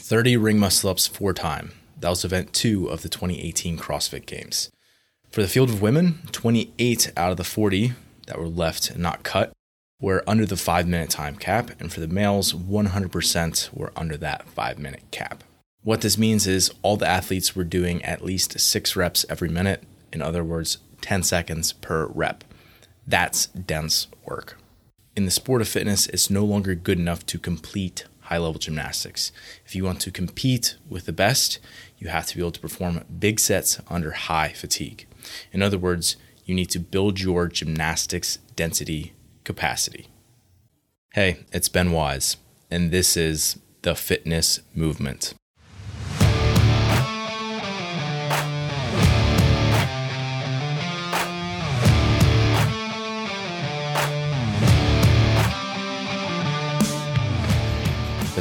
30 ring muscle ups four time. That was event two of the 2018 CrossFit Games. For the field of women, 28 out of the 40 that were left and not cut were under the five minute time cap. And for the males, 100% were under that five minute cap. What this means is all the athletes were doing at least six reps every minute. In other words, 10 seconds per rep. That's dense work. In the sport of fitness, it's no longer good enough to complete high level gymnastics. If you want to compete with the best, you have to be able to perform big sets under high fatigue. In other words, you need to build your gymnastics density capacity. Hey, it's Ben Wise, and this is the fitness movement.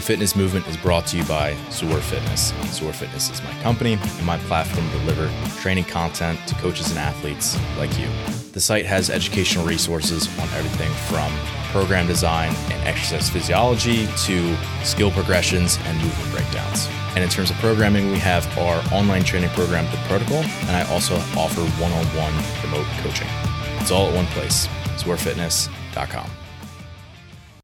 Fitness movement is brought to you by Zoar Fitness. Zoar Fitness is my company and my platform to deliver training content to coaches and athletes like you. The site has educational resources on everything from program design and exercise physiology to skill progressions and movement breakdowns. And in terms of programming, we have our online training program, The Protocol, and I also offer one on one remote coaching. It's all at one place, zoarfitness.com.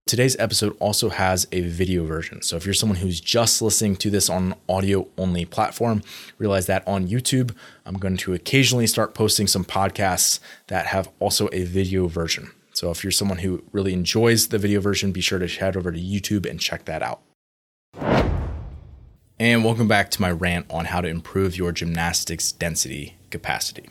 Today's episode also has a video version. So if you're someone who's just listening to this on audio only platform, realize that on YouTube, I'm going to occasionally start posting some podcasts that have also a video version. So if you're someone who really enjoys the video version, be sure to head over to YouTube and check that out. And welcome back to my rant on how to improve your gymnastics density capacity.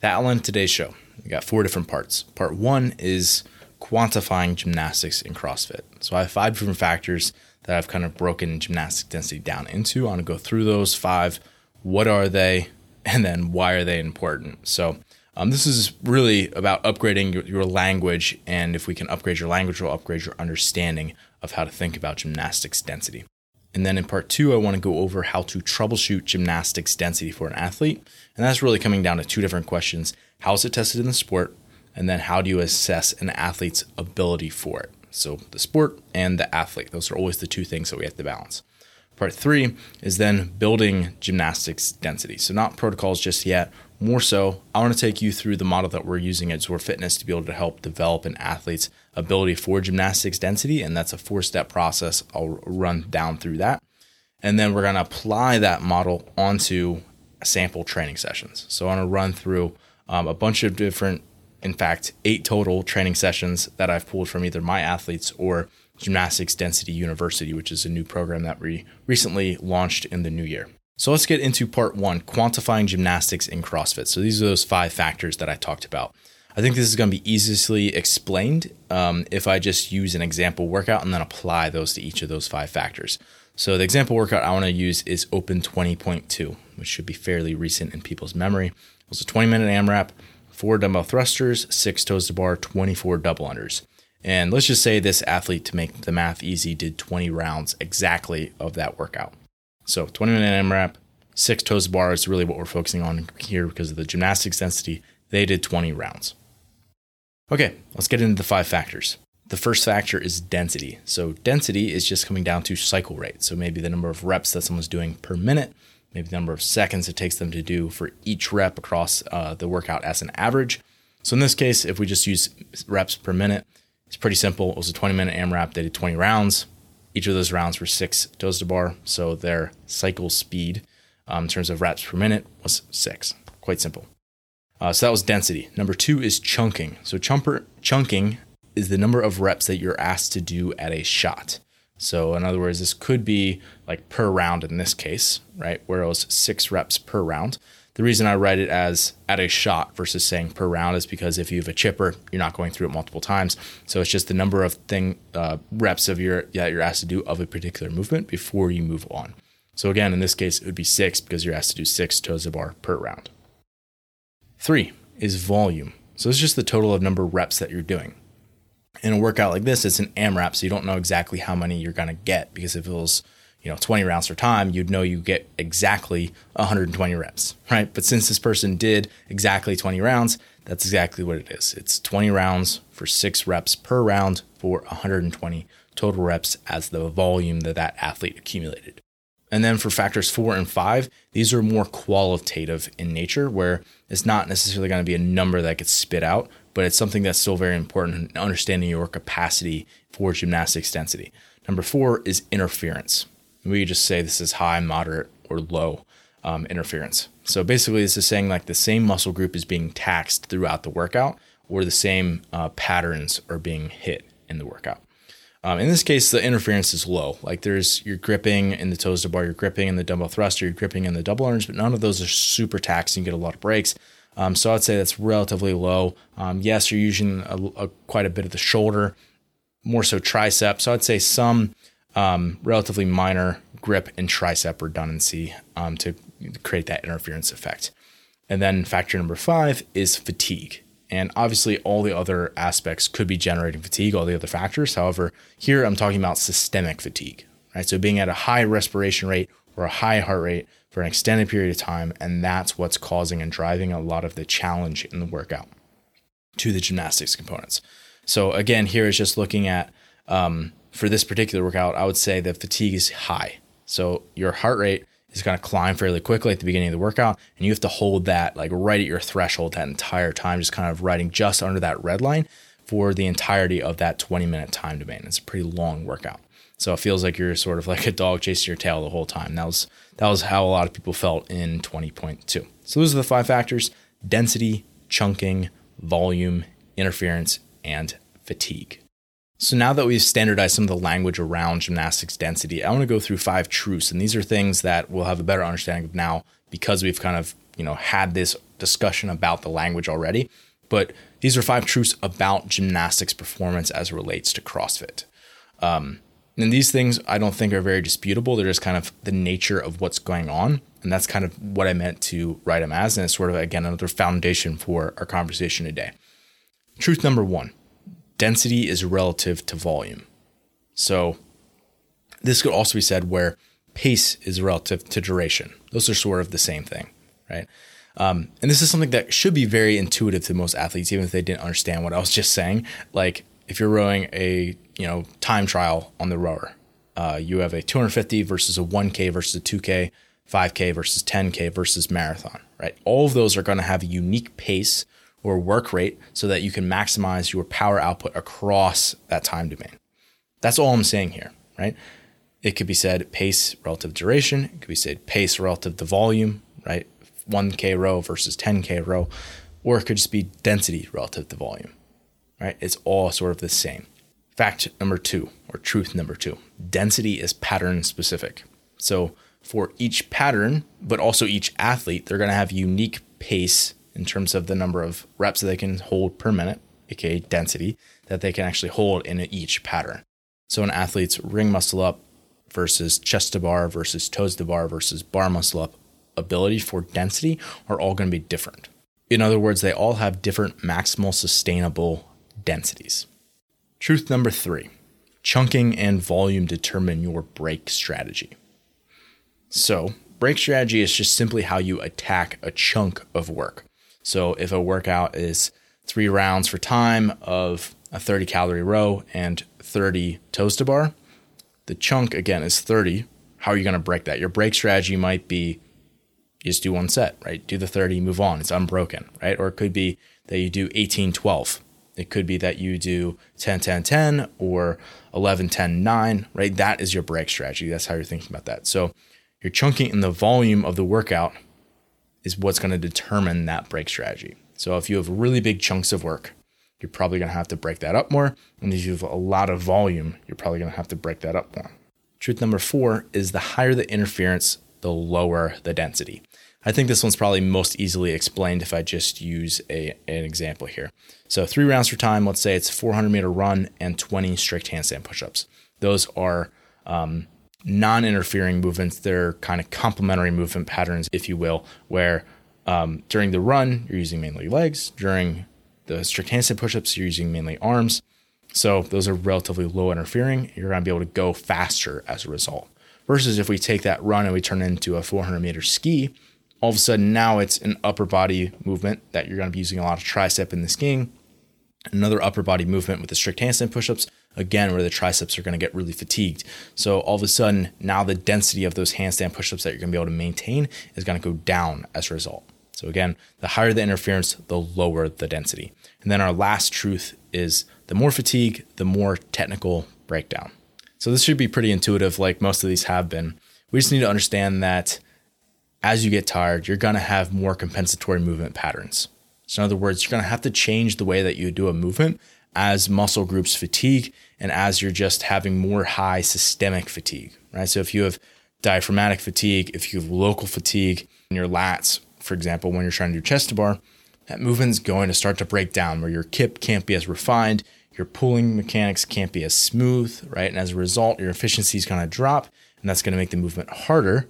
That outline today's show. We got four different parts. Part one is quantifying gymnastics in CrossFit. So I have five different factors that I've kind of broken gymnastic density down into. I want to go through those five. What are they? And then why are they important? So um, this is really about upgrading your, your, language. And if we can upgrade your language, we'll upgrade your understanding of how to think about gymnastics density. And then in part two, I want to go over how to troubleshoot gymnastics density for an athlete. And that's really coming down to two different questions How is it tested in the sport? And then how do you assess an athlete's ability for it? So the sport and the athlete, those are always the two things that we have to balance. Part three is then building gymnastics density. So not protocols just yet. More so, I want to take you through the model that we're using at Zoar Fitness to be able to help develop an athlete's ability for gymnastics density. And that's a four step process. I'll run down through that. And then we're going to apply that model onto sample training sessions. So I want to run through um, a bunch of different in fact, eight total training sessions that I've pulled from either my athletes or Gymnastics Density University, which is a new program that we recently launched in the new year. So let's get into part one quantifying gymnastics in CrossFit. So these are those five factors that I talked about. I think this is going to be easily explained um, if I just use an example workout and then apply those to each of those five factors. So the example workout I want to use is Open 20.2, which should be fairly recent in people's memory. It was a 20 minute AMRAP, four dumbbell thrusters, six toes to bar, 24 double unders. And let's just say this athlete, to make the math easy, did 20 rounds exactly of that workout. So 20 minute AMRAP, six toes to bar is really what we're focusing on here because of the gymnastics density. They did 20 rounds. Okay, let's get into the five factors. The first factor is density. So density is just coming down to cycle rate. So maybe the number of reps that someone's doing per minute maybe the number of seconds it takes them to do for each rep across uh, the workout as an average. So in this case, if we just use reps per minute, it's pretty simple. It was a 20 minute AMRAP. They did 20 rounds. Each of those rounds were six toes to bar. So their cycle speed um, in terms of reps per minute was six. Quite simple. Uh, so that was density. Number two is chunking. So chumper, chunking is the number of reps that you're asked to do at a shot. So, in other words, this could be like per round in this case, right? Where it was six reps per round. The reason I write it as at a shot versus saying per round is because if you have a chipper, you're not going through it multiple times. So it's just the number of thing uh, reps of your that you're asked to do of a particular movement before you move on. So again, in this case, it would be six because you're asked to do six toes to bar per round. Three is volume. So it's just the total of number of reps that you're doing in a workout like this, it's an AMRAP, so you don't know exactly how many you're going to get because if it was, you know, 20 rounds for time, you'd know you get exactly 120 reps, right? But since this person did exactly 20 rounds, that's exactly what it is. It's 20 rounds for six reps per round for 120 total reps as the volume that that athlete accumulated. And then for factors four and five, these are more qualitative in nature, where it's not necessarily going to be a number that gets spit out, but it's something that's still very important in understanding your capacity for gymnastics density. Number four is interference. We just say this is high, moderate, or low um, interference. So basically, this is saying like the same muscle group is being taxed throughout the workout, or the same uh, patterns are being hit in the workout. Um, in this case, the interference is low. Like there's you're gripping in the toes to bar, you're gripping in the dumbbell thruster, you're gripping in the double unders, but none of those are super taxing. You get a lot of breaks. Um, so I'd say that's relatively low. Um, yes, you're using a, a, quite a bit of the shoulder, more so tricep. So I'd say some um, relatively minor grip and tricep redundancy um, to create that interference effect. And then factor number five is fatigue. And obviously, all the other aspects could be generating fatigue, all the other factors. However, here I'm talking about systemic fatigue, right? So being at a high respiration rate or a high heart rate for an extended period of time. And that's what's causing and driving a lot of the challenge in the workout to the gymnastics components. So, again, here is just looking at um, for this particular workout, I would say the fatigue is high. So, your heart rate is going to climb fairly quickly at the beginning of the workout. And you have to hold that like right at your threshold that entire time, just kind of riding just under that red line for the entirety of that 20 minute time domain. It's a pretty long workout. So it feels like you're sort of like a dog chasing your tail the whole time. That was that was how a lot of people felt in 20.2. So those are the five factors: density, chunking, volume, interference, and fatigue. So now that we've standardized some of the language around gymnastics density, I want to go through five truths. And these are things that we'll have a better understanding of now because we've kind of, you know, had this discussion about the language already. But these are five truths about gymnastics performance as relates to CrossFit. Um, and these things I don't think are very disputable. They're just kind of the nature of what's going on. And that's kind of what I meant to write them as. And it's sort of, again, another foundation for our conversation today. Truth number one density is relative to volume. So this could also be said where pace is relative to duration. Those are sort of the same thing, right? Um, and this is something that should be very intuitive to most athletes, even if they didn't understand what I was just saying. Like if you're rowing a you know time trial on the rower, uh, you have a 250 versus a 1K versus a 2K, 5K versus 10K versus marathon, right? All of those are going to have a unique pace or work rate so that you can maximize your power output across that time domain. That's all I'm saying here, right? It could be said pace relative duration. It could be said pace relative to volume, right? 1K row versus 10K row. Or it could just be density relative to volume, right? It's all sort of the same. Fact number two, or truth number two density is pattern specific. So for each pattern, but also each athlete, they're going to have unique pace in terms of the number of reps that they can hold per minute, aka density, that they can actually hold in each pattern. So an athlete's ring muscle up versus chest to bar versus toes to bar versus bar muscle up ability for density are all going to be different. In other words, they all have different maximal sustainable densities. Truth number three chunking and volume determine your break strategy. So, break strategy is just simply how you attack a chunk of work. So if a workout is three rounds for time of a 30 calorie row and 30 toes to bar, the chunk again is 30. How are you going to break that? Your break strategy might be you just do one set, right? Do the 30, move on. It's unbroken, right? Or it could be that you do 18 12. It could be that you do 10 10 10 or 11 10 9, right? That is your break strategy. That's how you're thinking about that. So you're chunking in the volume of the workout is what's going to determine that break strategy. So if you have really big chunks of work, you're probably going to have to break that up more. And if you have a lot of volume, you're probably going to have to break that up more. Truth number four is the higher the interference, the lower the density. I think this one's probably most easily explained if I just use a, an example here. So, three rounds for time, let's say it's 400 meter run and 20 strict handstand push ups. Those are um, non interfering movements. They're kind of complementary movement patterns, if you will, where um, during the run, you're using mainly legs. During the strict handstand push ups, you're using mainly arms. So those are relatively low interfering. You're going to be able to go faster as a result. Versus if we take that run and we turn into a 400 meter ski, all of a sudden now it's an upper body movement that you're going to be using a lot of tricep in the skiing, another upper body movement with the strict handstand push ups, again, where the triceps are going to get really fatigued. So all of a sudden, now the density of those handstand pushups that you're going to be able to maintain is going to go down as a result. So again, the higher the interference, the lower the density. And then our last truth is the more fatigue, the more technical breakdown. So this should be pretty intuitive, like most of these have been. We just need to understand that as you get tired, you're going to have more compensatory movement patterns. So, in other words, you're going to have to change the way that you do a movement as muscle groups fatigue and as you're just having more high systemic fatigue, right? So, if you have diaphragmatic fatigue, if you have local fatigue in your lats, for example, when you're trying to do chest to bar, that movement's going to start to break down where your kip can't be as refined, your pulling mechanics can't be as smooth, right? And as a result, your efficiency is going to drop, and that's going to make the movement harder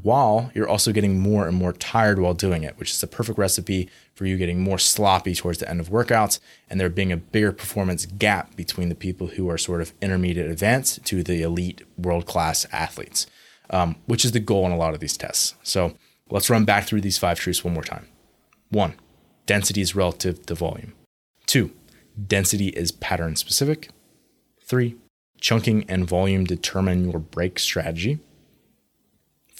while you're also getting more and more tired while doing it, which is a perfect recipe for you getting more sloppy towards the end of workouts and there being a bigger performance gap between the people who are sort of intermediate advanced to the elite world class athletes, um, which is the goal in a lot of these tests. So let's run back through these five truths one more time. One, density is relative to volume. Two, density is pattern specific. Three, chunking and volume determine your break strategy.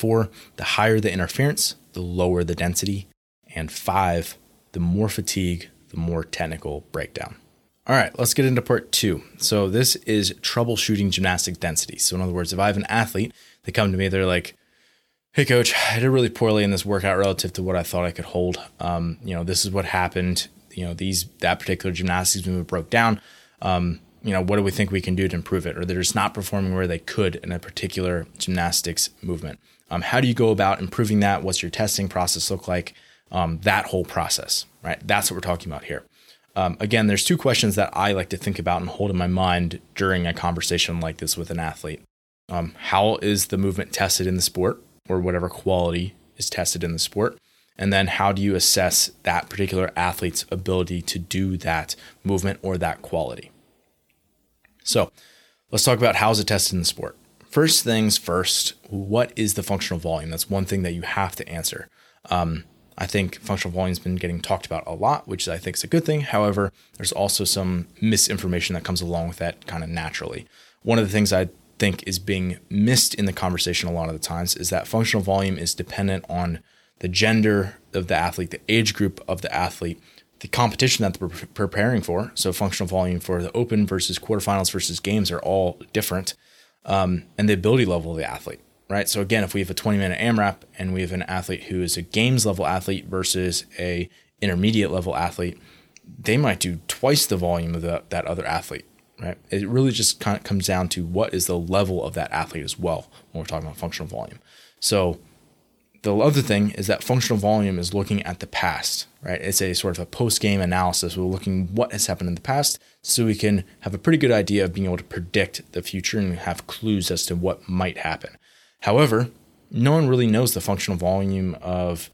Four, the higher the interference, the lower the density. And five, the more fatigue, the more technical breakdown. All right, let's get into part two. So, this is troubleshooting gymnastic density. So, in other words, if I have an athlete, they come to me, they're like, Hey, coach, I did really poorly in this workout relative to what I thought I could hold. Um, you know, this is what happened. You know, these that particular gymnastics movement broke down. Um, you know, what do we think we can do to improve it? Or they're just not performing where they could in a particular gymnastics movement. Um, how do you go about improving that? What's your testing process look like? Um, that whole process, right? That's what we're talking about here. Um, again, there's two questions that I like to think about and hold in my mind during a conversation like this with an athlete. Um, how is the movement tested in the sport, or whatever quality is tested in the sport? And then how do you assess that particular athlete's ability to do that movement or that quality? So let's talk about how is it tested in the sport. First things first, what is the functional volume? That's one thing that you have to answer. Um, I think functional volume has been getting talked about a lot, which I think is a good thing. However, there's also some misinformation that comes along with that kind of naturally. One of the things I think is being missed in the conversation a lot of the times is that functional volume is dependent on the gender of the athlete, the age group of the athlete, the competition that they're preparing for. So, functional volume for the open versus quarterfinals versus games are all different um, and the ability level of the athlete, right? So again, if we have a 20 minute AMRAP and we have an athlete who is a games level athlete versus a intermediate level athlete, they might do twice the volume of the, that other athlete, right? It really just kind of comes down to what is the level of that athlete as well when we're talking about functional volume. So the other thing is that functional volume is looking at the past, right? It's a sort of a post game analysis. We're looking what has happened in the past so we can have a pretty good idea of being able to predict the future and have clues as to what might happen. However, no one really knows the functional volume of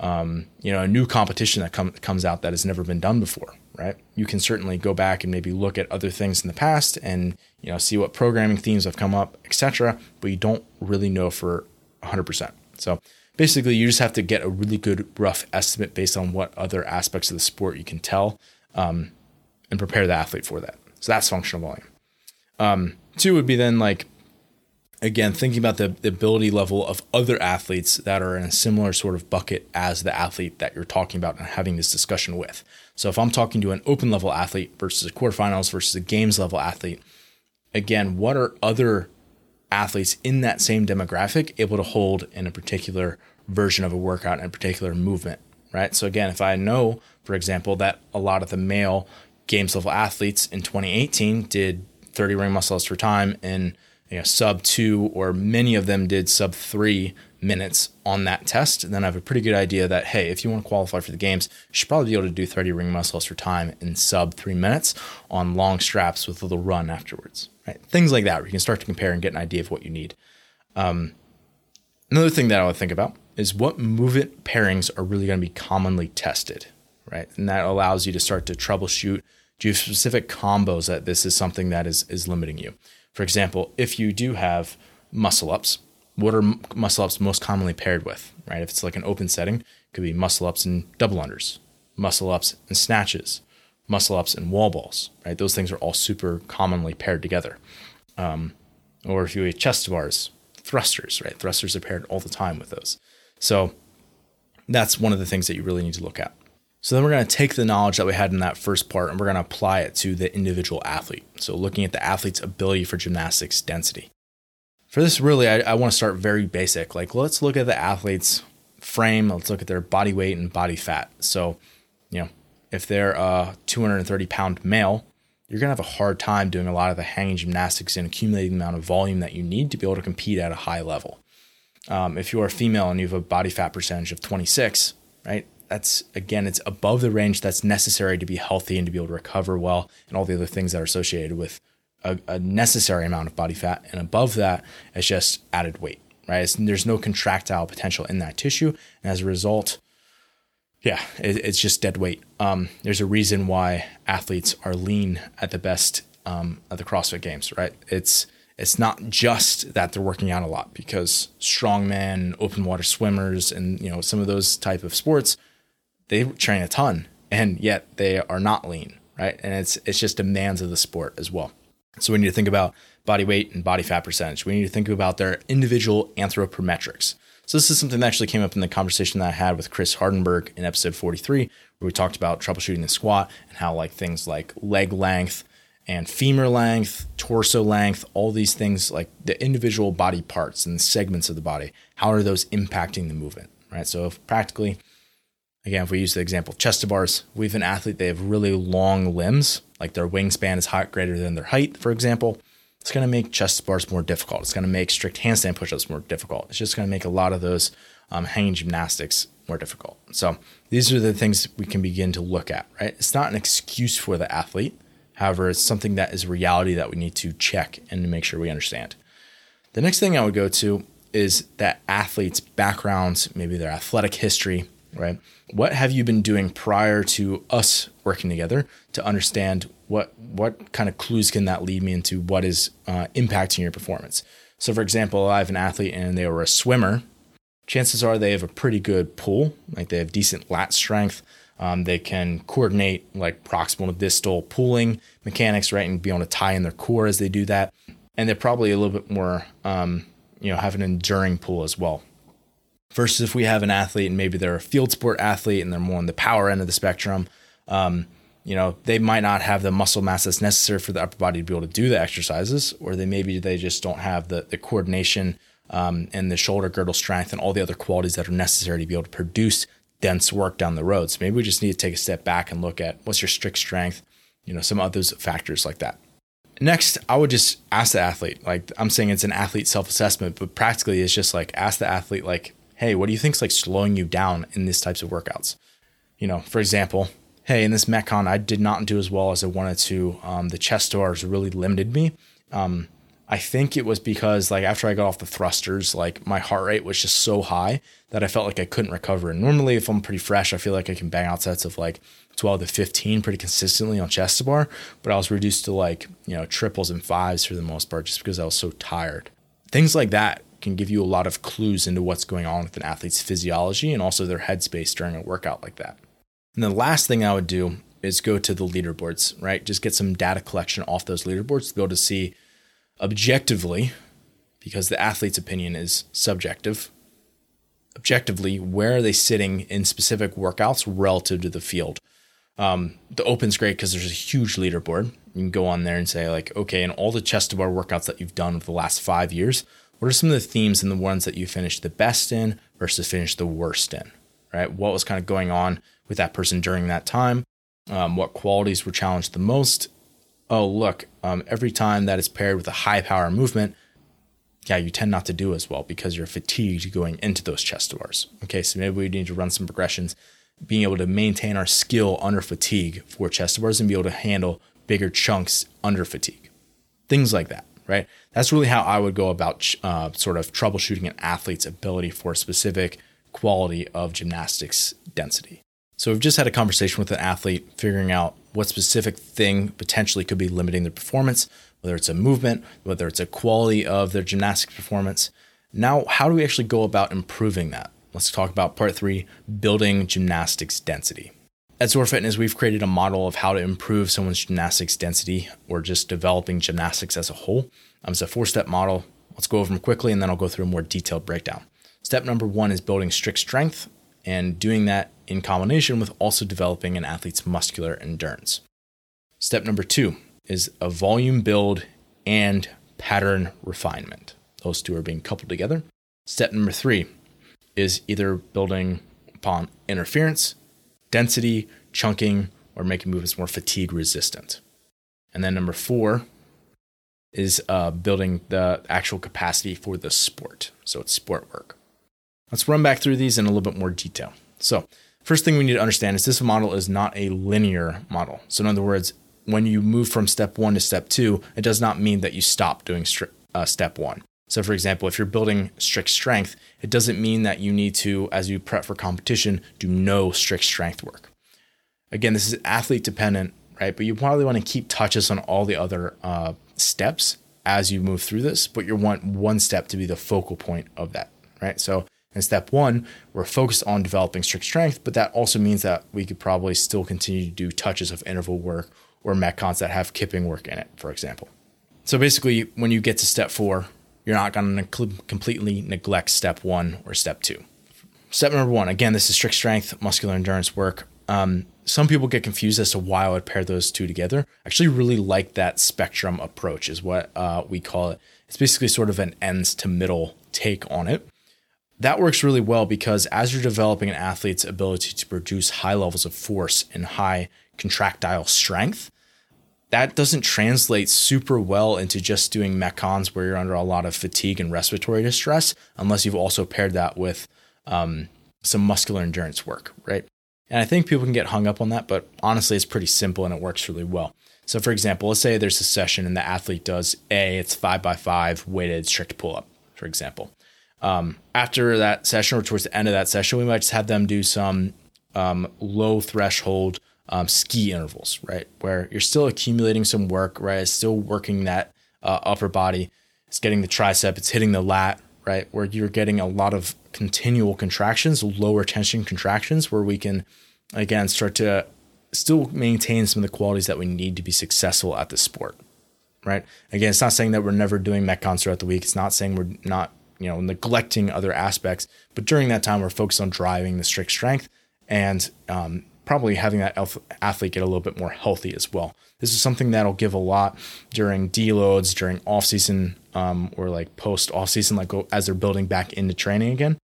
um, you know a new competition that com- comes out that has never been done before, right? You can certainly go back and maybe look at other things in the past and you know see what programming themes have come up, etc. But you don't really know for 100%. So basically, you just have to get a really good rough estimate based on what other aspects of the sport you can tell. Um, and prepare the athlete for that. So that's functional volume. Um, two would be then like, again, thinking about the, the ability level of other athletes that are in a similar sort of bucket as the athlete that you're talking about and having this discussion with. So if I'm talking to an open level athlete versus a quarterfinals versus a games level athlete, again, what are other athletes in that same demographic able to hold in a particular version of a workout and a particular movement, right? So again, if I know, for example, that a lot of the male games level athletes in 2018 did 30 ring muscle ups for time in you know, sub two, or many of them did sub three minutes on that test, And then I have a pretty good idea that, hey, if you want to qualify for the games, you should probably be able to do 30 ring muscles for time in sub three minutes on long straps with a little run afterwards. Right? Things like that, where you can start to compare and get an idea of what you need. Um, another thing that I would think about is what movement pairings are really going to be commonly tested right? And that allows you to start to troubleshoot. Do you have specific combos that this is something that is is limiting you? For example, if you do have muscle ups, what are muscle ups most commonly paired with, right? If it's like an open setting, it could be muscle ups and double unders, muscle ups and snatches, muscle ups, and wall balls, right? Those things are all super commonly paired together. Um, or if you eat chest bars, thrusters, right? Thrusters are paired all the time with those. So that's one of the things that you really need to look at. So then we're going to take the knowledge that we had in that first part and we're going to apply it to the individual athlete. So looking at the athlete's ability for gymnastics density. For this, really, I, I want to start very basic. Like, let's look at the athlete's frame. Let's look at their body weight and body fat. So, you know, if they're a 230 pound male, you're going to have a hard time doing a lot of the hanging gymnastics and accumulating the amount of volume that you need to be able to compete at a high level. Um, if you're a female and you have a body fat percentage of 26, right? That's again, it's above the range that's necessary to be healthy and to be able to recover well, and all the other things that are associated with a, a necessary amount of body fat. And above that, it's just added weight, right? It's, there's no contractile potential in that tissue, and as a result, yeah, it, it's just dead weight. Um, there's a reason why athletes are lean at the best um, at the CrossFit Games, right? It's it's not just that they're working out a lot because strongmen, open water swimmers, and you know some of those type of sports, they train a ton, and yet they are not lean, right? And it's it's just demands of the sport as well. So we need to think about body weight and body fat percentage. We need to think about their individual anthropometrics. So this is something that actually came up in the conversation that I had with Chris Hardenberg in episode 43, where we talked about troubleshooting the squat and how like things like leg length and femur length, torso length, all these things like the individual body parts and segments of the body, how are those impacting the movement, right? So if practically, again, if we use the example chest to bars, we have an athlete, they have really long limbs, like their wingspan is hot greater than their height, for example. It's going to make chest bars more difficult. It's going to make strict handstand push-ups more difficult. It's just going to make a lot of those um, hanging gymnastics more difficult. So these are the things we can begin to look at, right? It's not an excuse for the athlete However, it's something that is reality that we need to check and to make sure we understand. The next thing I would go to is that athlete's backgrounds, maybe their athletic history, right? What have you been doing prior to us working together to understand what what kind of clues can that lead me into what is uh, impacting your performance? So, for example, I have an athlete and they were a swimmer. Chances are they have a pretty good pull, like they have decent lat strength. Um, they can coordinate like proximal to distal pulling mechanics, right, and be able to tie in their core as they do that. And they're probably a little bit more, um, you know, have an enduring pull as well. Versus if we have an athlete and maybe they're a field sport athlete and they're more on the power end of the spectrum, um, you know, they might not have the muscle mass that's necessary for the upper body to be able to do the exercises, or they maybe they just don't have the the coordination um, and the shoulder girdle strength and all the other qualities that are necessary to be able to produce dense work down the road. So maybe we just need to take a step back and look at what's your strict strength, you know, some other factors like that. Next, I would just ask the athlete. Like I'm saying it's an athlete self-assessment, but practically it's just like ask the athlete like, "Hey, what do you think's like slowing you down in these types of workouts?" You know, for example, hey, in this Metcon, I did not do as well as I wanted to. Um, the chest bars really limited me. Um, I think it was because like after I got off the thrusters, like my heart rate was just so high that I felt like I couldn't recover. And normally, if I'm pretty fresh, I feel like I can bang out sets of like 12 to 15 pretty consistently on chest to bar. But I was reduced to like you know triples and fives for the most part, just because I was so tired. Things like that can give you a lot of clues into what's going on with an athlete's physiology and also their headspace during a workout like that. And the last thing I would do is go to the leaderboards, right? Just get some data collection off those leaderboards to be able to see objectively, because the athlete's opinion is subjective, objectively, where are they sitting in specific workouts relative to the field? Um, the open's great because there's a huge leaderboard. You can go on there and say, like, okay, in all the chest to bar workouts that you've done over the last five years, what are some of the themes and the ones that you finished the best in versus finished the worst in? Right? What was kind of going on with that person during that time? Um, what qualities were challenged the most? oh, look, um, every time that is paired with a high power movement, yeah, you tend not to do as well because you're fatigued going into those chest bars. Okay, so maybe we need to run some progressions, being able to maintain our skill under fatigue for chest bars and be able to handle bigger chunks under fatigue. Things like that, right? That's really how I would go about uh, sort of troubleshooting an athlete's ability for a specific quality of gymnastics density. So we've just had a conversation with an athlete, figuring out what specific thing potentially could be limiting their performance, whether it's a movement, whether it's a quality of their gymnastics performance. Now, how do we actually go about improving that? Let's talk about part three building gymnastics density. At Zoar Fitness, we've created a model of how to improve someone's gymnastics density or just developing gymnastics as a whole. Um, it's a four step model. Let's go over them quickly and then I'll go through a more detailed breakdown. Step number one is building strict strength and doing that in combination with also developing an athlete's muscular endurance. Step number two is a volume build and pattern refinement. Those two are being coupled together. Step number three is either building upon interference, density, chunking, or making movements more fatigue resistant. And then number four is uh, building the actual capacity for the sport. So it's sport work. Let's run back through these in a little bit more detail. So, first thing we need to understand is this model is not a linear model. So, in other words, when you move from step one to step two, it does not mean that you stop doing stri- uh, step one. So, for example, if you're building strict strength, it doesn't mean that you need to, as you prep for competition, do no strict strength work. Again, this is athlete dependent, right? But you probably want to keep touches on all the other uh, steps as you move through this, but you want one step to be the focal point of that, right? So, in step one, we're focused on developing strict strength, but that also means that we could probably still continue to do touches of interval work or metcons that have kipping work in it, for example. So basically, when you get to step four, you're not going to completely neglect step one or step two. Step number one, again, this is strict strength, muscular endurance work. Um, some people get confused as to why I would pair those two together. I actually really like that spectrum approach, is what uh, we call it. It's basically sort of an ends to middle take on it. That works really well because as you're developing an athlete's ability to produce high levels of force and high contractile strength, that doesn't translate super well into just doing metcons where you're under a lot of fatigue and respiratory distress, unless you've also paired that with um, some muscular endurance work, right? And I think people can get hung up on that, but honestly, it's pretty simple and it works really well. So, for example, let's say there's a session and the athlete does A, it's five by five weighted strict pull up, for example. Um, after that session or towards the end of that session, we might just have them do some um, low threshold um, ski intervals, right? Where you're still accumulating some work, right? It's still working that uh, upper body. It's getting the tricep, it's hitting the lat, right? Where you're getting a lot of continual contractions, lower tension contractions, where we can, again, start to still maintain some of the qualities that we need to be successful at the sport, right? Again, it's not saying that we're never doing metcons throughout the week. It's not saying we're not, you know, neglecting other aspects, but during that time, we're focused on driving the strict strength and um, probably having that athlete get a little bit more healthy as well. This is something that'll give a lot during deloads, during off season, um, or like post off season, like as they're building back into training again,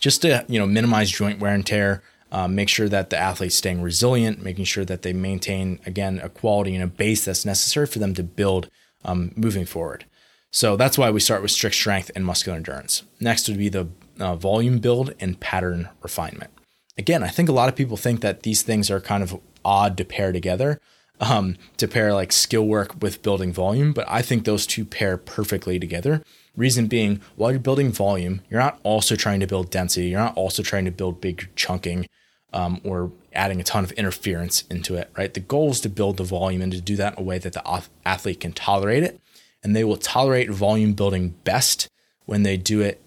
just to you know minimize joint wear and tear. Um, make sure that the athlete's staying resilient, making sure that they maintain again a quality and a base that's necessary for them to build um, moving forward. So that's why we start with strict strength and muscular endurance. Next would be the uh, volume build and pattern refinement again, I think a lot of people think that these things are kind of odd to pair together, um, to pair like skill work with building volume. But I think those two pair perfectly together. Reason being, while you're building volume, you're not also trying to build density. You're not also trying to build big chunking um, or adding a ton of interference into it, right? The goal is to build the volume and to do that in a way that the athlete can tolerate it. And they will tolerate volume building best when they do it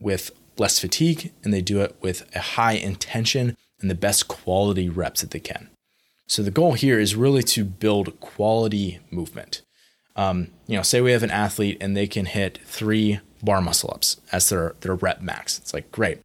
with less fatigue and they do it with a high intention and the best quality reps that they can. So the goal here is really to build quality movement. Um, you know, say we have an athlete and they can hit three bar muscle ups as their their rep max. It's like great.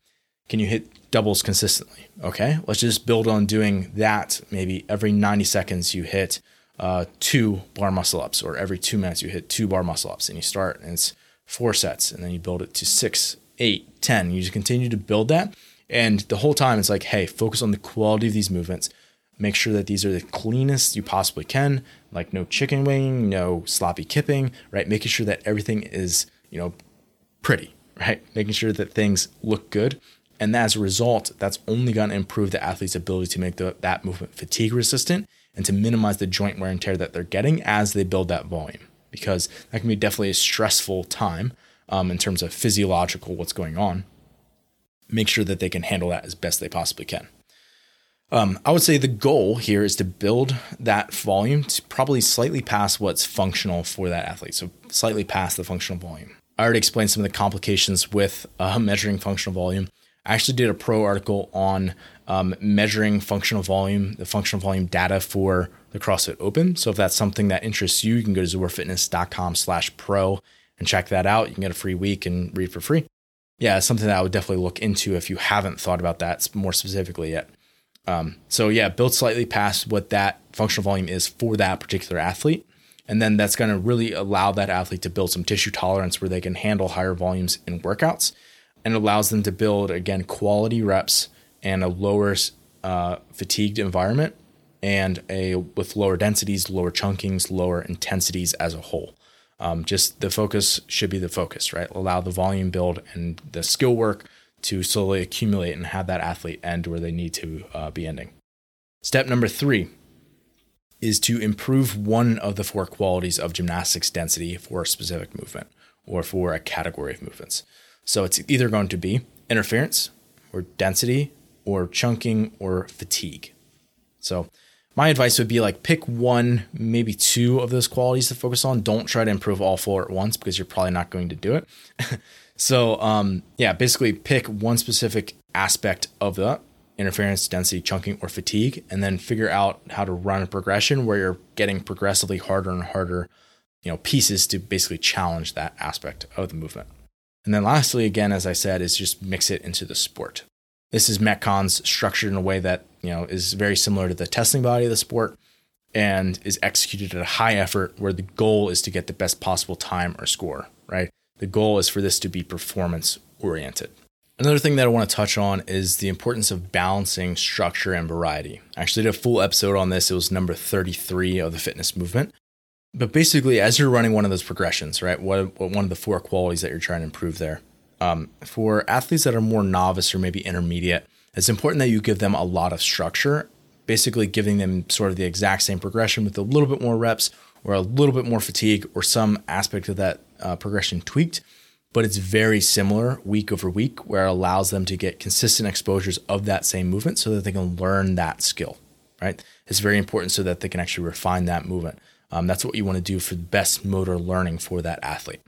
Can you hit doubles consistently? Okay, let's just build on doing that. Maybe every 90 seconds you hit uh, two bar muscle ups, or every two minutes you hit two bar muscle ups, and you start and it's four sets, and then you build it to six eight, 10. You just continue to build that. And the whole time it's like, hey, focus on the quality of these movements. Make sure that these are the cleanest you possibly can, like no chicken wing, no sloppy kipping, right? Making sure that everything is, you know, pretty, right? Making sure that things look good. And as a result, that's only going to improve the athlete's ability to make the, that movement fatigue resistant and to minimize the joint wear and tear that they're getting as they build that volume. Because that can be definitely a stressful time um, in terms of physiological what's going on, make sure that they can handle that as best they possibly can. Um, I would say the goal here is to build that volume to probably slightly past what's functional for that athlete. So, slightly past the functional volume. I already explained some of the complications with uh, measuring functional volume. I actually did a pro article on um, measuring functional volume, the functional volume data for the CrossFit Open. So if that's something that interests you, you can go to zoarfitness.com slash pro and check that out. You can get a free week and read for free. Yeah, it's something that I would definitely look into if you haven't thought about that more specifically yet. Um, so yeah, build slightly past what that functional volume is for that particular athlete. And then that's going to really allow that athlete to build some tissue tolerance where they can handle higher volumes in workouts and allows them to build, again, quality reps and a lower uh, fatigued environment and a with lower densities, lower chunkings, lower intensities as a whole. Um, just the focus should be the focus, right? Allow the volume build and the skill work to slowly accumulate and have that athlete end where they need to uh, be ending. Step number three is to improve one of the four qualities of gymnastics density for a specific movement or for a category of movements. So it's either going to be interference or density or chunking or fatigue. So my advice would be like pick one, maybe two of those qualities to focus on. Don't try to improve all four at once because you're probably not going to do it. so um, yeah, basically pick one specific aspect of the interference, density, chunking, or fatigue, and then figure out how to run a progression where you're getting progressively harder and harder, you know, pieces to basically challenge that aspect of the movement. And then lastly, again, as I said, is just mix it into the sport. This is Metcons structured in a way that, you know, is very similar to the testing body of the sport and is executed at a high effort where the goal is to get the best possible time or score, right? The goal is for this to be performance oriented. Another thing that I want to touch on is the importance of balancing structure and variety. I actually did a full episode on this. It was number 33 of the fitness movement. But basically, as you're running one of those progressions, right, what, what one of the four qualities that you're trying to improve there, um, for athletes that are more novice or maybe intermediate, it's important that you give them a lot of structure, basically giving them sort of the exact same progression with a little bit more reps or a little bit more fatigue or some aspect of that uh, progression tweaked but it's very similar week over week where it allows them to get consistent exposures of that same movement so that they can learn that skill, right? It's very important so that they can actually refine that movement. Um, that's what you want to do for the best motor learning for that athlete.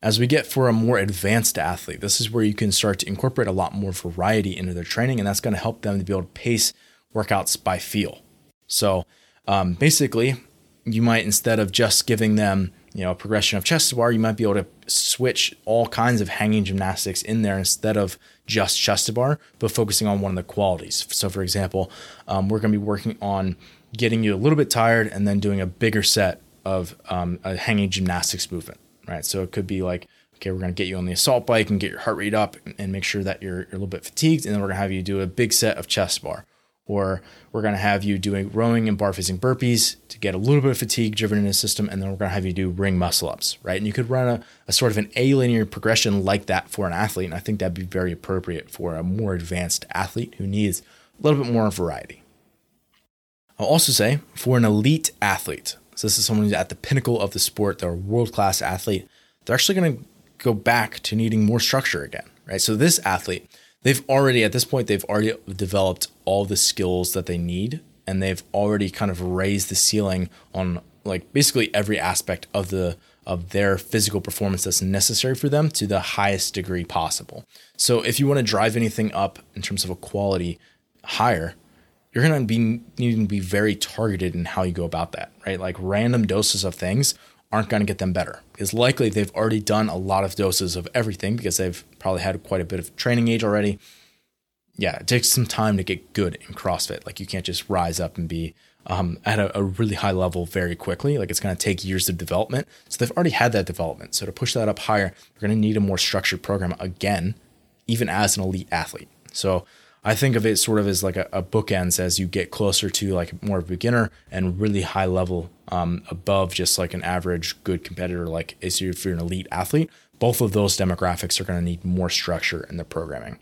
As we get for a more advanced athlete, this is where you can start to incorporate a lot more variety into their training, and that's going to help them to be able to pace workouts by feel. So um, basically, you might instead of just giving them you know, a progression of chest to bar, you might be able to switch all kinds of hanging gymnastics in there instead of just chest to bar, but focusing on one of the qualities. So, for example, um, we're going to be working on getting you a little bit tired and then doing a bigger set of um, a hanging gymnastics movement, right? So it could be like, okay, we're going to get you on the assault bike and get your heart rate up and make sure that you're, you're a little bit fatigued, and then we're going to have you do a big set of chest bar or we're going to have you doing rowing and bar facing burpees to get a little bit of fatigue driven in the system, and then we're going to have you do ring muscle ups, right? And you could run a, a sort of an A linear progression like that for an athlete, and I think that'd be very appropriate for a more advanced athlete who needs a little bit more variety. I'll also say for an elite athlete, so this is someone who's at the pinnacle of the sport, they're a world class athlete, they're actually going to go back to needing more structure again, right? So this athlete, they've already at this point they've already developed all the skills that they need and they've already kind of raised the ceiling on like basically every aspect of the of their physical performance that's necessary for them to the highest degree possible. So if you want to drive anything up in terms of a quality higher, you're going to be needing to be very targeted in how you go about that, right? Like random doses of things aren't going to get them better It's likely they've already done a lot of doses of everything because they've probably had quite a bit of training age already. Yeah, it takes some time to get good in CrossFit. Like you can't just rise up and be um, at a, a, really high level very quickly. Like it's going to take years of development. So they've already had that development. So to push that up higher, you're going to need a more structured program again, even as an elite athlete. So I think of it sort of as like a, a bookends as you get closer to like more of a beginner and really high level um, above just like an average good competitor, like if you're an elite athlete. Both of those demographics are going to need more structure in the programming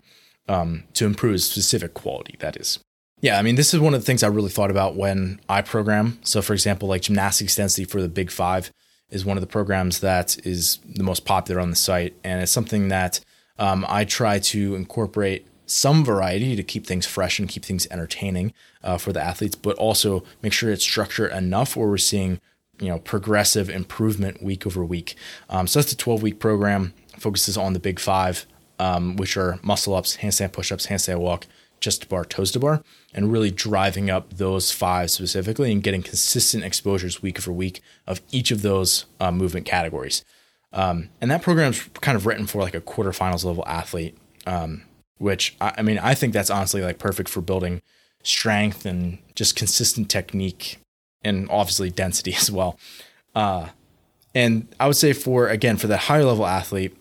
um, to improve specific quality, that is. Yeah, I mean, this is one of the things I really thought about when I program. So, for example, like gymnastics density for the Big Five is one of the programs that is the most popular on the site. And it's something that um, I try to incorporate some variety to keep things fresh and keep things entertaining uh, for the athletes, but also make sure it's structured enough where we're seeing you know progressive improvement week over week. Um, so that's the 12 week program focuses on the big five. um, which are muscle ups, handstand push ups, handstand walk, chest to bar, toes to bar, and really driving up those five specifically and getting consistent exposures week for week of each of those uh, movement categories. Um, and that program's kind of written for like a quarterfinals level athlete, um, which I, I mean, I think that's honestly like perfect for building strength and just consistent technique and obviously density as well. Uh, and I would say for again for the higher level athlete,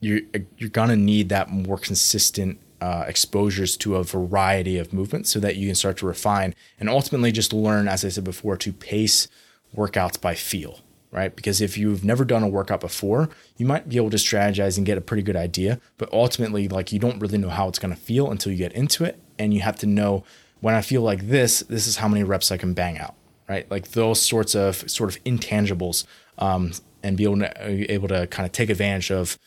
you're you're gonna need that more consistent uh, exposures to a variety of movements so that you can start to refine and ultimately just learn, as I said before, to pace workouts by feel. Right, because if you've never done a workout before, you might be able to strategize and get a pretty good idea. But ultimately, like you don't really know how it's going to feel until you get into it, and you have to know when I feel like this, this is how many reps I can bang out right? Like those sorts of sort of intangibles, um, and be able to able to kind of take advantage of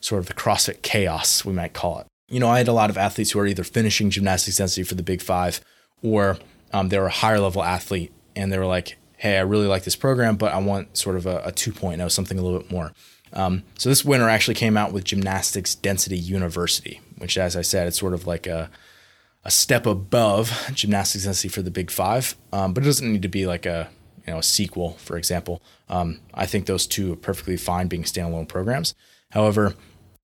sort of the CrossFit chaos, we might call it. You know, I had a lot of athletes who are either finishing gymnastics density for the Big Five, or um, they were a higher level athlete, and they were like, "Hey, I really like this program, but I want sort of a, a 2.0, something a little bit more." Um, so this winter actually came out with Gymnastics Density University, which, as I said, it's sort of like a a step above gymnastics density for the Big Five, um, but it doesn't need to be like a you know a sequel, for example. Um, I think those two are perfectly fine being standalone programs. However,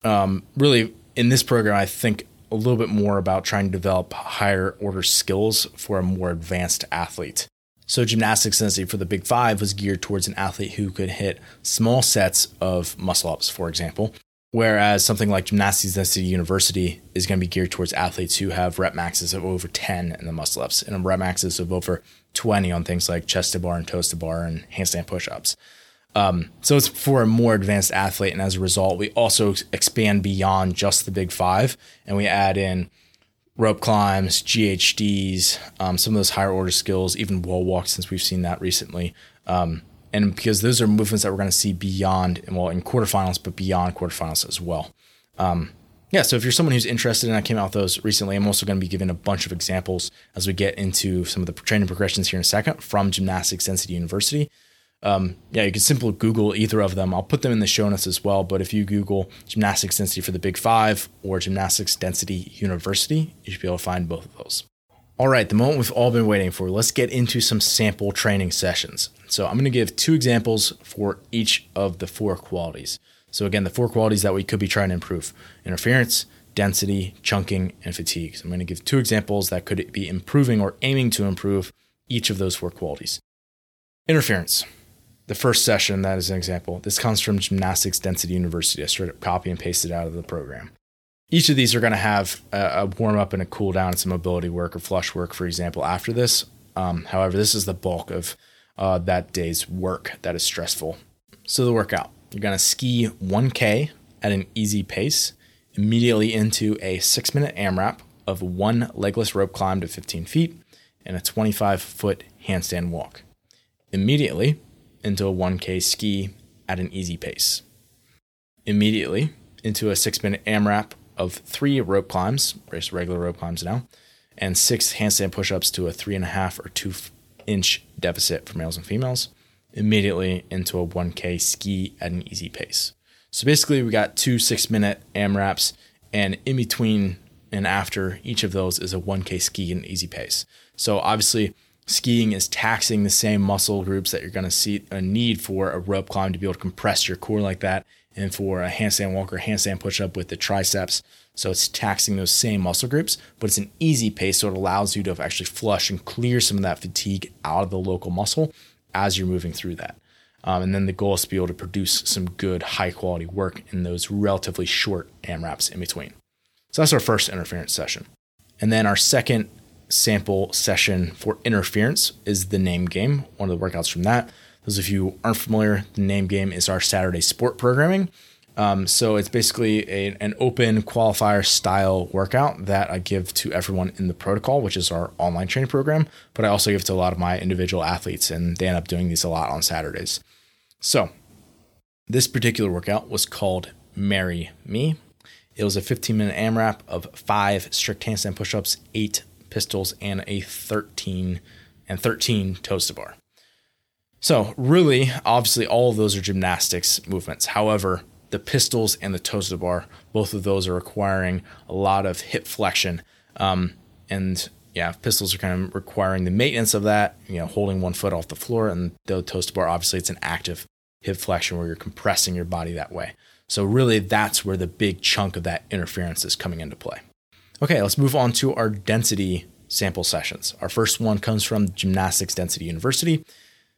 um, really in this program, I think a little bit more about trying to develop higher order skills for a more advanced athlete. So gymnastics density for the Big Five was geared towards an athlete who could hit small sets of muscle ups, for example, Whereas something like Gymnastics Density University is going to be geared towards athletes who have rep maxes of over 10 in the muscle ups and rep maxes of over 20 on things like chest to bar and toes to bar and handstand push ups. Um, so it's for a more advanced athlete. And as a result, we also expand beyond just the big five and we add in rope climbs, GHDs, um, some of those higher order skills, even wall walks, since we've seen that recently. Um, and because those are movements that we're going to see beyond, well, in quarterfinals, but beyond quarterfinals as well. Um, yeah, so if you're someone who's interested, and I came out with those recently, I'm also going to be giving a bunch of examples as we get into some of the training progressions here in a second from Gymnastics Density University. Um, yeah, you can simply Google either of them. I'll put them in the show notes as well. But if you Google gymnastics density for the Big Five or gymnastics density university, you should be able to find both of those. All right, the moment we've all been waiting for. Let's get into some sample training sessions. So, I'm going to give two examples for each of the four qualities. So, again, the four qualities that we could be trying to improve interference, density, chunking, and fatigue. So, I'm going to give two examples that could be improving or aiming to improve each of those four qualities. Interference. The first session, that is an example. This comes from Gymnastics Density University. I straight up copy and pasted out of the program. Each of these are going to have a, a warm up and a cool down and some mobility work or flush work, for example, after this. Um, however, this is the bulk of uh, that day's work that is stressful. So, the workout you're going to ski 1K at an easy pace, immediately into a six minute AMRAP of one legless rope climb to 15 feet and a 25 foot handstand walk. Immediately into a 1K ski at an easy pace. Immediately into a six minute AMRAP of three rope climbs, just regular rope climbs now, and six handstand push ups to a three and a half or two inch deficit for males and females, immediately into a 1K ski at an easy pace. So basically, we got two six minute AMRAPs, and in between and after each of those is a 1K ski at an easy pace. So obviously, skiing is taxing the same muscle groups that you're going to see a need for a rope climb to be able to compress your core like that and for a handstand walk or handstand push up with the triceps. So it's taxing those same muscle groups, but it's an easy pace. So it allows you to actually flush and clear some of that fatigue out of the local muscle as you're moving through that. Um, and then the goal is to be able to produce some good high quality work in those relatively short AMRAPs in between. So that's our first interference session. And then our second sample session for interference is the name game, one of the workouts from that. Those of you aren't familiar, the name game is our Saturday sport programming. Um, so it's basically a, an open qualifier style workout that I give to everyone in the protocol, which is our online training program. But I also give it to a lot of my individual athletes, and they end up doing these a lot on Saturdays. So this particular workout was called Marry Me. It was a 15 minute AMRAP of five strict handstand push ups, eight pistols, and a 13 and 13 toes to bar. So, really, obviously, all of those are gymnastics movements. However, the pistols and the toes to bar. Both of those are requiring a lot of hip flexion. Um, and yeah, pistols are kind of requiring the maintenance of that, you know, holding one foot off the floor. And the toes to bar, obviously, it's an active hip flexion where you're compressing your body that way. So, really, that's where the big chunk of that interference is coming into play. Okay, let's move on to our density sample sessions. Our first one comes from Gymnastics Density University.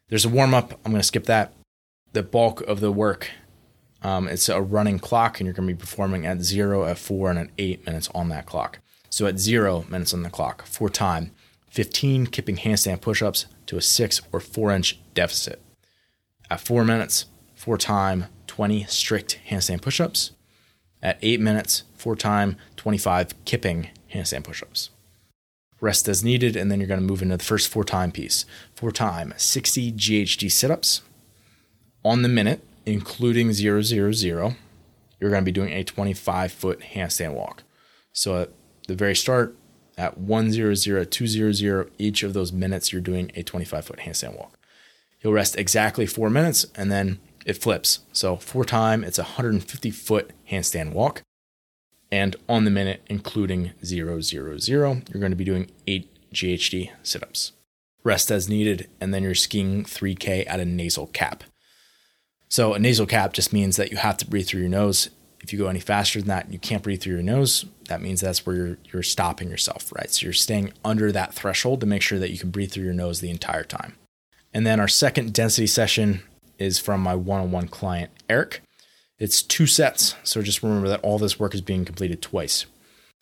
There's a warm up. I'm going to skip that. The bulk of the work um, it's a running clock, and you're going to be performing at zero, at four, and at eight minutes on that clock. So at zero minutes on the clock, for time, 15 kipping handstand push ups to a six or four inch deficit. At four minutes, for time, 20 strict handstand push ups. At eight minutes, for time, 25 kipping handstand push ups. Rest as needed, and then you're going to move into the first for time piece. For time, 60 GHD sit ups. On the minute, including 000, you're going to be doing a 25 foot handstand walk. So at the very start, at 100, 200, each of those minutes, you're doing a 25 foot handstand walk. You'll rest exactly four minutes and then it flips. So for time, it's a 150 foot handstand walk. And on the minute, including 000, you're going to be doing eight GHD sit ups. Rest as needed, and then you're skiing 3K at a nasal cap. So a nasal cap just means that you have to breathe through your nose. If you go any faster than that, you can't breathe through your nose. That means that's where you're you're stopping yourself, right? So you're staying under that threshold to make sure that you can breathe through your nose the entire time. And then our second density session is from my one-on-one client, Eric. It's two sets, so just remember that all this work is being completed twice.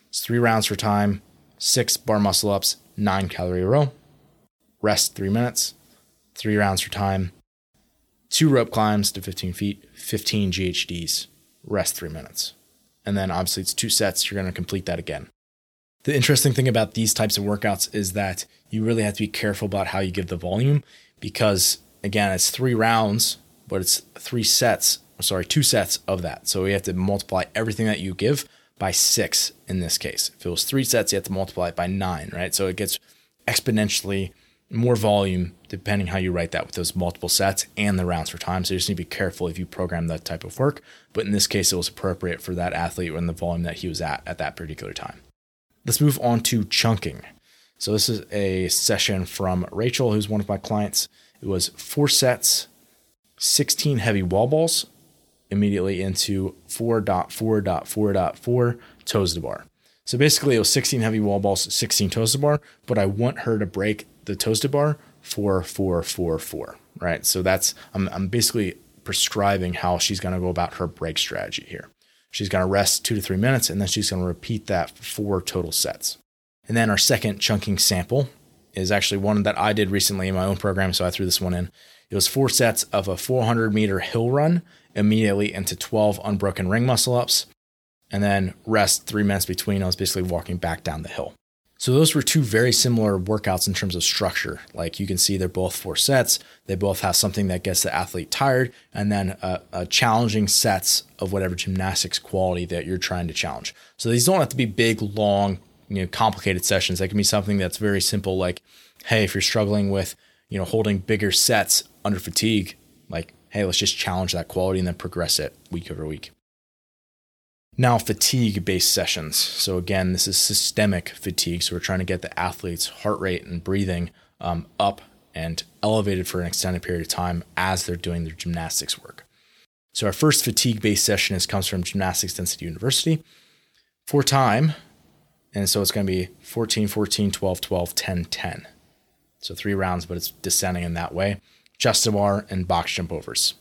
It's three rounds for time, six bar muscle ups, nine calorie row, rest three minutes, three rounds for time, two rope climbs to 15 feet, 15 GHDs, rest three minutes. And then obviously it's two sets, you're going to complete that again. The interesting thing about these types of workouts is that you really have to be careful about how you give the volume because, again, it's three rounds, but it's three sets, sorry, two sets of that. So you have to multiply everything that you give by six in this case. If it was three sets, you have to multiply it by nine, right? So it gets exponentially more volume depending how you write that with those multiple sets and the rounds for time. So you just need to be careful if you program that type of work. But in this case, it was appropriate for that athlete and the volume that he was at at that particular time. Let's move on to chunking. So this is a session from Rachel, who's one of my clients. It was four sets, 16 heavy wall balls, immediately into 4.4.4.4 toes to bar. So basically, it was 16 heavy wall balls, 16 toes to bar, but I want her to break the toes to bar four, four, four, four, right? So that's, I'm, I'm basically prescribing how she's going to go about her break strategy here. She's going to rest two to three minutes and then she's going to repeat that for four total sets. And then our second chunking sample is actually one that I did recently in my own program. So I threw this one in. It was four sets of a 400 meter hill run immediately into 12 unbroken ring muscle ups and then rest three minutes between. I was basically walking back down the hill. So those were two very similar workouts in terms of structure. Like you can see, they're both four sets. They both have something that gets the athlete tired, and then a, a challenging sets of whatever gymnastics quality that you're trying to challenge. So these don't have to be big, long, you know, complicated sessions. They can be something that's very simple, like, hey, if you're struggling with, you know, holding bigger sets under fatigue, like, hey, let's just challenge that quality and then progress it week over week. Now, fatigue based sessions. So, again, this is systemic fatigue. So, we're trying to get the athlete's heart rate and breathing um, up and elevated for an extended period of time as they're doing their gymnastics work. So, our first fatigue based session is, comes from Gymnastics Density University for time. And so, it's going to be 14, 14, 12, 12, 10, 10. So, three rounds, but it's descending in that way. Chest to bar and box jump overs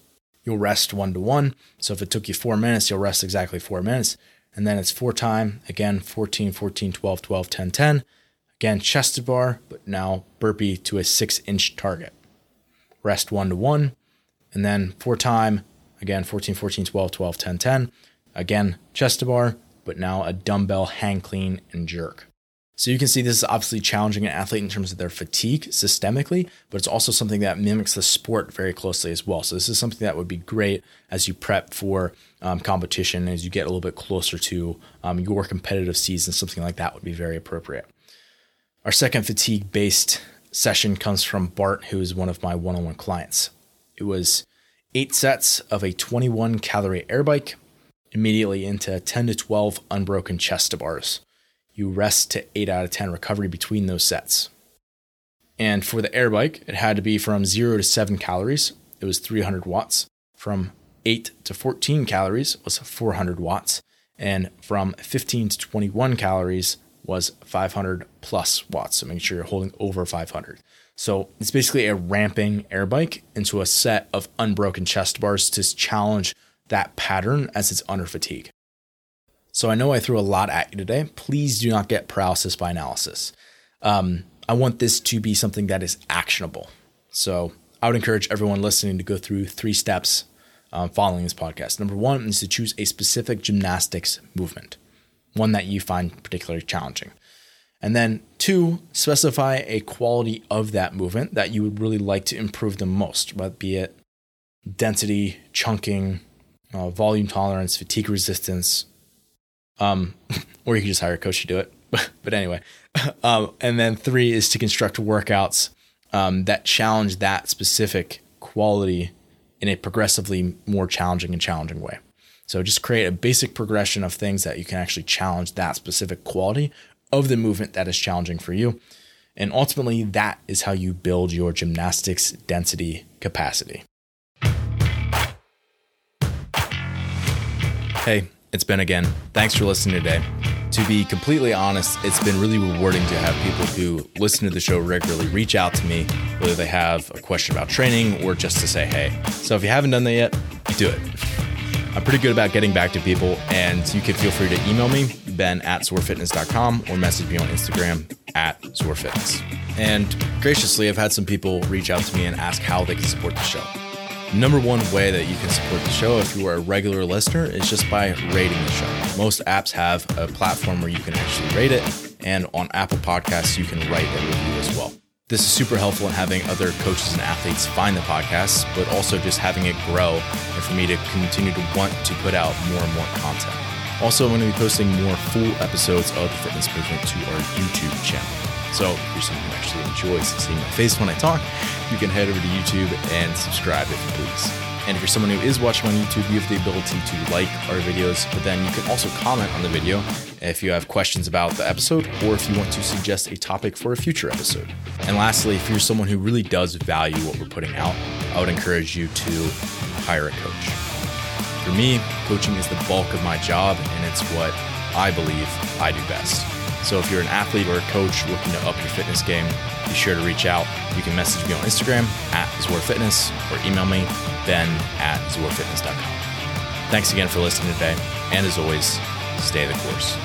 you'll rest one to one. So if it took you four minutes, you'll rest exactly four minutes. And then it's for time, again, 14, 14, 12, 12, 10, 10. Again, chest bar, but now burpee to a six inch target. Rest one to one. And then for time, again, 14, 14, 12, 12, 10, 10. Again, chest bar, but now a dumbbell hang clean and jerk. So you can see this is obviously challenging an athlete in terms of their fatigue systemically, but it's also something that mimics the sport very closely as well. So this is something that would be great as you prep for um, competition, as you get a little bit closer to um, your competitive season. Something like that would be very appropriate. Our second fatigue based session comes from Bart, who is one of my one on one clients. It was eight sets of a 21 calorie air bike immediately into 10 to 12 unbroken chest to bars. You rest to 8 out of 10 recovery between those sets. And for the air bike, it had to be from 0 to 7 calories, it was 300 watts. From 8 to 14 calories was 400 watts. And from 15 to 21 calories was 500 plus watts. So make sure you're holding over 500. So it's basically a ramping air bike into a set of unbroken chest bars to challenge that pattern as it's under fatigue. So I know I threw a lot at you today. Please do not get paralysis by analysis. Um, I want this to be something that is actionable. So I would encourage everyone listening to go through three steps um, following this podcast. Number one is to choose a specific gymnastics movement, one that you find particularly challenging. And then two, specify a quality of that movement that you would really like to improve the most, whether be it density, chunking, uh, volume tolerance, fatigue resistance, um, or you can just hire a coach to do it. but anyway, um, and then three is to construct workouts um, that challenge that specific quality in a progressively more challenging and challenging way. So just create a basic progression of things that you can actually challenge that specific quality of the movement that is challenging for you. And ultimately, that is how you build your gymnastics density capacity. Hey, it's Ben again. Thanks for listening today. To be completely honest, it's been really rewarding to have people who listen to the show regularly reach out to me, whether they have a question about training or just to say hey. So if you haven't done that yet, do it. I'm pretty good about getting back to people, and you can feel free to email me, ben at zoarfitness.com, or message me on Instagram at zorfitness. And graciously, I've had some people reach out to me and ask how they can support the show. Number one way that you can support the show if you are a regular listener is just by rating the show. Most apps have a platform where you can actually rate it, and on Apple Podcasts, you can write a review as well. This is super helpful in having other coaches and athletes find the podcast, but also just having it grow and for me to continue to want to put out more and more content. Also, I'm going to be posting more full episodes of the fitness movement to our YouTube channel. So if you're someone who actually enjoys seeing my face when I talk, you can head over to YouTube and subscribe if you please. And if you're someone who is watching on YouTube, you have the ability to like our videos, but then you can also comment on the video if you have questions about the episode or if you want to suggest a topic for a future episode. And lastly, if you're someone who really does value what we're putting out, I would encourage you to hire a coach. For me, coaching is the bulk of my job, and it's what I believe I do best. So if you're an athlete or a coach looking to up your fitness game, be sure to reach out. You can message me on Instagram at ZoarFitness or email me, ben at zoarfitness.com. Thanks again for listening today. And as always, stay the course.